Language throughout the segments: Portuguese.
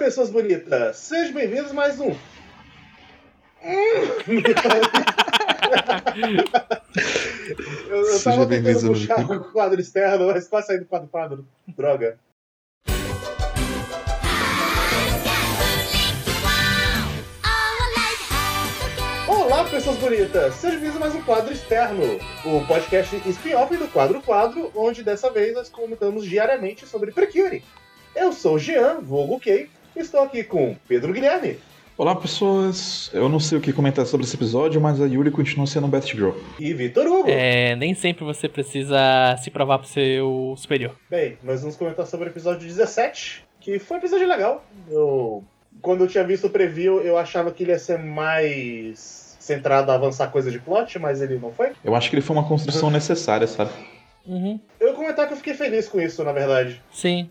pessoas bonitas! Sejam bem-vindos a mais um. eu, eu Seja tava tentando ao puxar Bico. o quadro externo, mas quase saí do quadro quadro. Droga. Olá, pessoas bonitas! Sejam bem-vindos a mais um quadro externo, o podcast spin-off do quadro quadro, onde dessa vez nós comentamos diariamente sobre Precure. Eu sou o Jean, vulgo Kay, estou aqui com Pedro Guilherme. Olá, pessoas. Eu não sei o que comentar sobre esse episódio, mas a Yuri continua sendo um Batgirl. E Vitor Hugo. É, nem sempre você precisa se provar pro seu superior. Bem, nós vamos comentar sobre o episódio 17, que foi um episódio legal. Eu, quando eu tinha visto o preview, eu achava que ele ia ser mais centrado a avançar coisa de plot, mas ele não foi. Eu acho que ele foi uma construção necessária, sabe? Uhum. Eu ia comentar que eu fiquei feliz com isso, na verdade. Sim.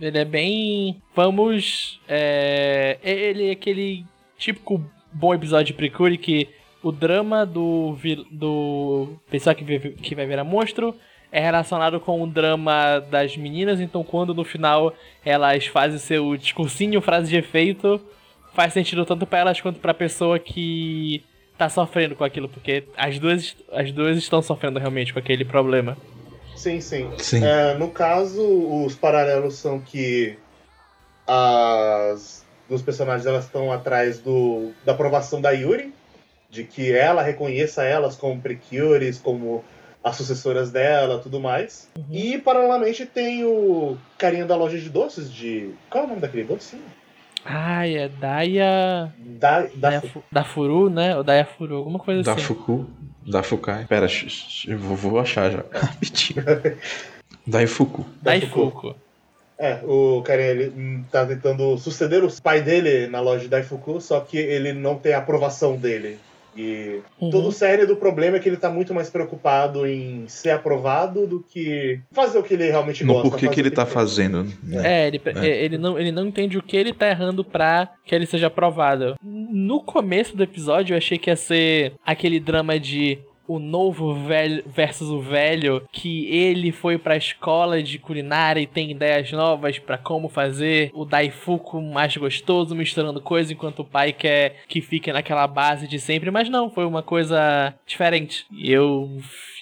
Ele é bem. Vamos. É... Ele é aquele típico bom episódio de Precure que o drama do, do pessoal que, vive- que vai virar monstro é relacionado com o drama das meninas, então quando no final elas fazem seu discursinho, frase de efeito, faz sentido tanto pra elas quanto pra pessoa que tá sofrendo com aquilo, porque as duas, as duas estão sofrendo realmente com aquele problema. Sim, sim. Sim. É, no caso, os paralelos são que as duas personagens elas estão atrás do, da aprovação da Yuri, de que ela reconheça elas como precures, como as sucessoras dela, tudo mais. E paralelamente tem o carinha da loja de doces de qual é o nome daquele doce? Ai, é Daya. Da, da Daya, Fu- da Furu, né? Ou Daya Furu, alguma coisa Da assim. Fuku. Da Fukai. Pera, eu vou, vou achar já. Rapidinho. Da Fuku. Dai Daifuku. Fuku. É, o carinha ele tá tentando suceder o pai dele na loja de Daifuku, só que ele não tem a aprovação dele. E Uhum. todo o sério do problema é que ele tá muito mais preocupado em ser aprovado do que fazer o que ele realmente No gosta. porquê fazer que o ele tá fazendo. né? É, ele, ele, não, ele não entende o que ele tá errando pra que ele seja aprovado. No começo do episódio, eu achei que ia ser aquele drama de o novo velho versus o velho, que ele foi pra escola de culinária e tem ideias novas pra como fazer o Daifuku mais gostoso, misturando coisas, enquanto o pai quer que fique naquela base de sempre, mas não, foi uma coisa diferente. E eu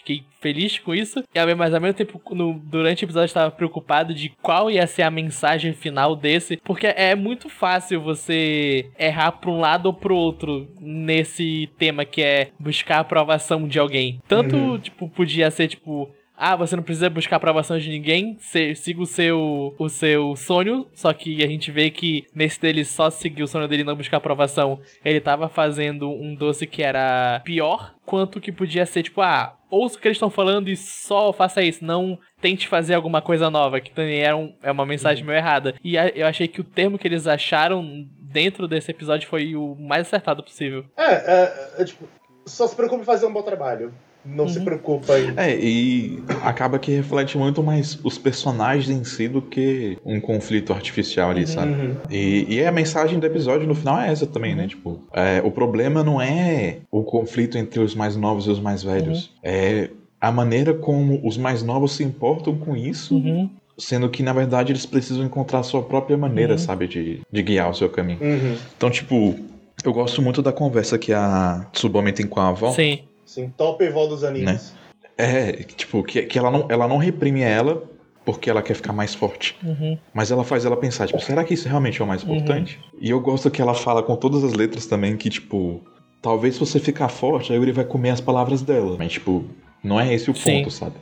fiquei feliz com isso. E mas ao mesmo tempo, no- durante o episódio, eu estava preocupado de qual ia ser a mensagem final desse. Porque é muito fácil você errar pra um lado ou pro outro nesse tema que é buscar aprovação de alguém. Tanto, Uhum. tipo, podia ser, tipo. Ah, você não precisa buscar aprovação de ninguém, siga o seu, o seu sonho. Só que a gente vê que nesse dele só seguir o sonho dele e não buscar aprovação, ele tava fazendo um doce que era pior, quanto que podia ser tipo, ah, ouça o que eles estão falando e só faça isso, não tente fazer alguma coisa nova, que também era um- é uma mensagem meio errada. E a- eu achei que o termo que eles acharam dentro desse episódio foi o mais acertado possível. É, é, é, tipo, só se preocupe em fazer um bom trabalho. Não se Uhum. preocupa em. É, e acaba que reflete muito mais os personagens em si do que um conflito artificial ali, sabe? Uhum. E, e a mensagem do episódio no final é essa também, né? Tipo, é, o problema não é o conflito entre os mais novos e os mais velhos. É a maneira como os mais novos se importam com isso, Uhum. sendo que, na verdade, eles precisam encontrar a sua própria maneira, Uhum. sabe? De, de guiar o seu caminho. Uhum. Então, tipo, eu gosto muito da conversa que a Tsubame tem com a avó. Sim. Sim, top evol dos animes. É, que, tipo, que, que ela, não, ela não reprime ela porque ela quer ficar mais forte. Uhum. Mas ela faz ela pensar, tipo, será que isso realmente é o mais importante? E eu gosto que ela fala com todas as letras também que, tipo, talvez se você ficar forte, a Yuri vai comer as palavras dela. Mas, tipo, não é esse o Sim. ponto, sabe?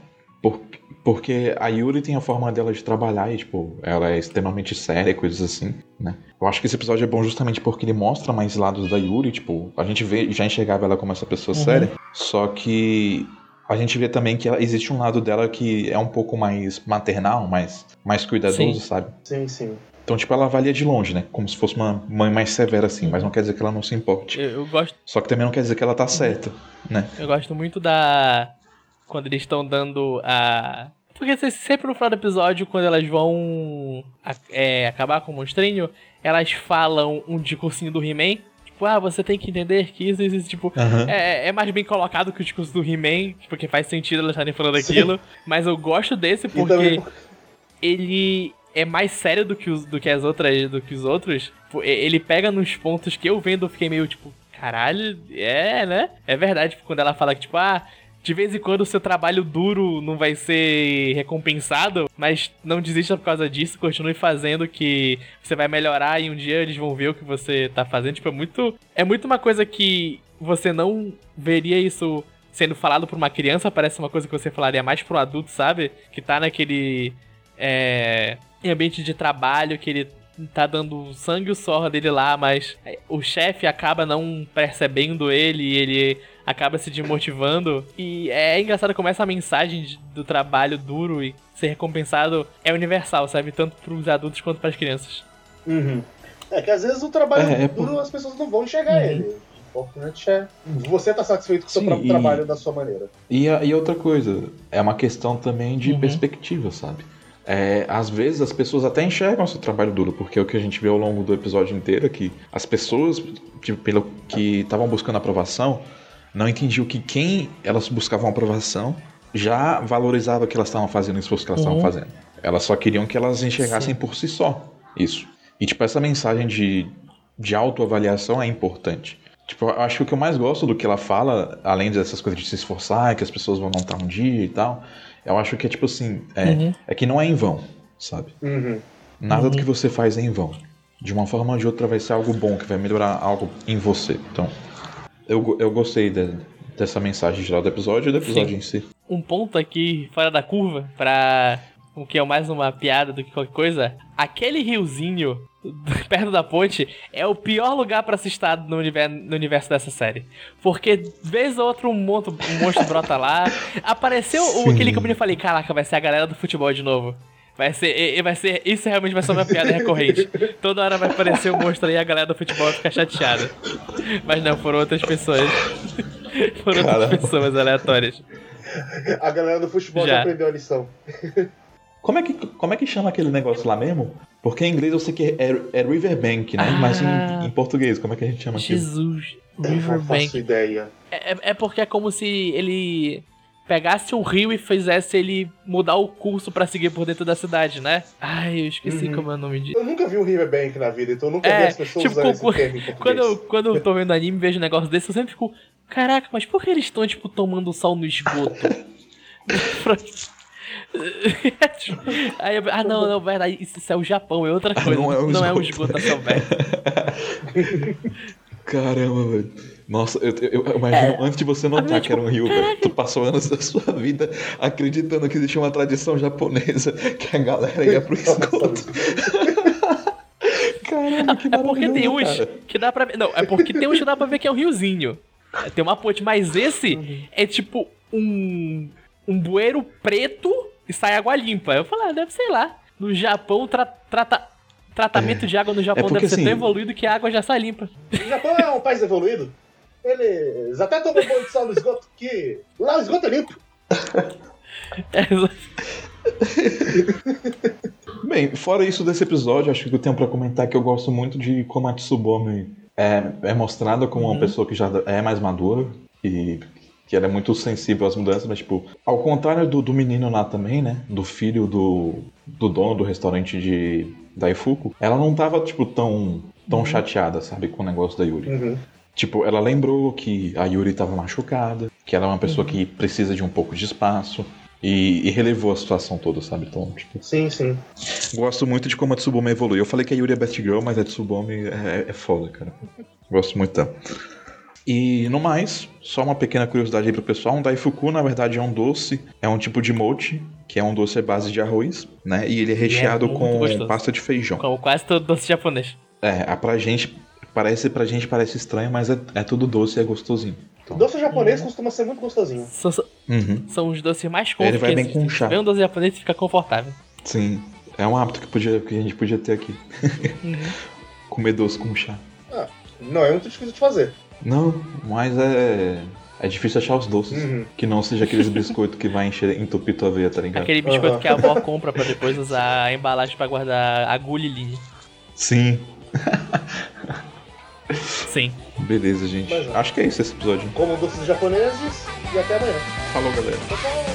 Por- porque a Yuri tem a forma dela de trabalhar e, tipo, ela é extremamente séria e coisas assim, né? Eu acho que esse episódio é bom justamente porque ele mostra mais lados da Yuri, tipo, a gente vê, já enxergava ela como essa pessoa Uhum. séria, só que a gente vê também que ela- existe um lado dela que é um pouco mais maternal, mais, mais cuidadoso, Sim. sabe? Sim, sim. Então, tipo, ela avalia de longe, né? Como se fosse uma mãe mais severa, assim, mas não quer dizer que ela não se importe. Eu, eu gosto Só que também não quer dizer que ela tá certa, né? Eu gosto muito da. Quando eles estão dando a. Porque se- sempre no final do episódio, quando elas vão é, acabar com o monstrinho, elas falam um discursinho do He-Man. Tipo, ah, você tem que entender que isso, isso, isso, tipo. Aham. É, é mais bem colocado que o discurso do He-Man, porque faz sentido elas estarem falando Sim. aquilo. Mas eu gosto desse porque também ele é mais sério do que, os, do que as outras, do que os outros, ele pega nos pontos que eu vendo, eu fiquei meio tipo, caralho, é, né? É verdade, tipo, quando ela fala que, tipo, ah, de vez em quando o seu trabalho duro não vai ser recompensado, mas não desista por causa disso, continue fazendo que você vai melhorar e um dia eles vão ver o que você tá fazendo. Tipo, é muito. É muito uma coisa que você não veria isso sendo falado por uma criança, parece uma coisa que você falaria mais pro adulto, sabe? Que tá naquele. É, ambiente de trabalho, que ele tá dando sangue e sorra dele lá, mas o chefe acaba não percebendo ele e ele acaba se desmotivando. E é engraçado como essa mensagem do trabalho duro e ser recompensado é universal, sabe? Tanto pros adultos quanto para as crianças. Uhum. É que às vezes o trabalho é, é duro por... as pessoas não vão enxergar uhum. ele. O importante é você estar tá satisfeito com o seu Sim, próprio e... trabalho da sua maneira. E, e outra coisa, é uma questão também de uhum. perspectiva, sabe? É, às vezes as pessoas até enxergam seu trabalho duro, porque é o que a gente vê ao longo do episódio inteiro é que as pessoas tipo, pelo que estavam buscando aprovação não entendiam que quem elas buscavam aprovação já valorizava o que elas estavam fazendo, o esforço que elas estavam uhum. fazendo. Elas só queriam que elas enxergassem Sim. por si só isso. E tipo, essa mensagem de, de autoavaliação é importante. Tipo, eu acho que o que eu mais gosto do que ela fala, além dessas coisas de se esforçar, que as pessoas vão montar um dia e tal, eu acho que é tipo assim, é, uhum. é que não é em vão, sabe? Uhum. Nada do que você faz é em vão. De uma forma ou de outra vai ser algo bom, que vai melhorar algo em você. Então, eu, eu gostei de, dessa mensagem geral do episódio e do episódio Sim. em si. Um ponto aqui fora da curva, pra o que é mais uma piada do que qualquer coisa, aquele riozinho perto da ponte é o pior lugar para se estar no universo, no universo dessa série. Porque, vez ou outra, um monstro, um monstro brota lá. Apareceu o, aquele que eu falei: caraca, vai ser a galera do futebol de novo. Vai ser, vai ser, isso realmente vai ser uma piada recorrente. Toda hora vai aparecer o um monstro aí e a galera do futebol vai ficar chateada. Mas não, foram outras pessoas. foram Caramba. outras pessoas aleatórias. A galera do futebol já, já aprendeu a lição. Como é, que, como é que chama aquele negócio lá mesmo? Porque em inglês eu sei que é, é Riverbank, né? Ah, Mas em, em, português, como é que a gente chama aquilo? Jesus, Riverbank. Não faço ideia. É, é, é porque é como se ele pegasse um rio e fizesse ele mudar o curso para seguir por dentro da cidade, né? Ai, eu esqueci uhum. como é o nome disso. Eu nunca vi um Riverbank na vida, então eu nunca é, vi as pessoas tipo, usando esse termo quando eu, quando eu tô vendo anime e vejo um negócio desse, eu sempre fico, caraca, mas por que eles estão, tipo, tomando sol no esgoto? Aí ah, não, não, verdade, isso, é o Japão, é outra coisa. Não é o não esgoto, é esgoto Caramba, velho. Nossa, eu, eu, eu imagino é, antes de você notar que era um rio, velho. Tu passou anos da sua vida acreditando que existia uma tradição japonesa que a galera ia pro esgoto. Caramba, que é porque tem uns cara. que dá pra ver. Não, é porque tem uns que dá pra ver que é um riozinho. Tem uma ponte, mas esse é tipo um. um bueiro preto e sai água limpa. Eu falei, ah, deve ser lá. No Japão, tra trata tratamento é. de água no Japão é porque, deve ser assim, tão evoluído que a água já sai limpa. O Japão é um país evoluído? Eles até tomam banho de sal no esgoto, que lá o esgoto é limpo. É, Bem, fora isso desse episódio, acho que eu tenho para comentar que eu gosto muito de como a Tsubome é, é mostrada como uhum. uma pessoa que já é mais madura e que ela é muito sensível às mudanças, mas, tipo, ao contrário do, do menino lá também, né? Do filho do, do dono do restaurante de Daifuku, ela não tava, tipo, tão, tão uhum. chateada, sabe, com o negócio da Yuri. Uhum. Tipo, ela lembrou que a Yuri tava machucada, que ela é uma pessoa uhum. que precisa de um pouco de espaço. E, e, relevou a situação toda, sabe? Então, tipo, sim, sim. Gosto muito de como a Tsubome evoluiu. Eu falei que a Yuri é best girl, mas a Tsubome é, é foda, cara. Gosto muito dela. E no mais, só uma pequena curiosidade aí pro pessoal, um daifuku na verdade é um doce, é um tipo de mochi, que é um doce à base de arroz, né? E ele é recheado é com gostoso. pasta de feijão. Como quase todo doce japonês. É, pra gente parece pra gente parece estranho, mas é, é tudo doce e é gostosinho. Então... Doce japonês uhum. costuma ser muito gostosinho. São, uhum. são os doces mais confortáveis. Ele vai bem com chá. Vem um doce japonês e fica confortável. Sim, é um hábito que, podia, que a gente podia ter aqui. Uhum. Comer doce com chá. Ah, não é muito difícil de fazer. Não, mas é. É difícil achar os doces. Uhum. Que não seja aqueles biscoitos que vai encher, entupir tua veia, tá ligado? Aquele biscoito uhum. que a avó compra pra depois usar a embalagem pra guardar agulha e linha. Sim. Sim. Beleza, gente. Mas, Acho que é isso esse episódio. Como doces japoneses e até amanhã. Falou, galera. Tchau, tchau.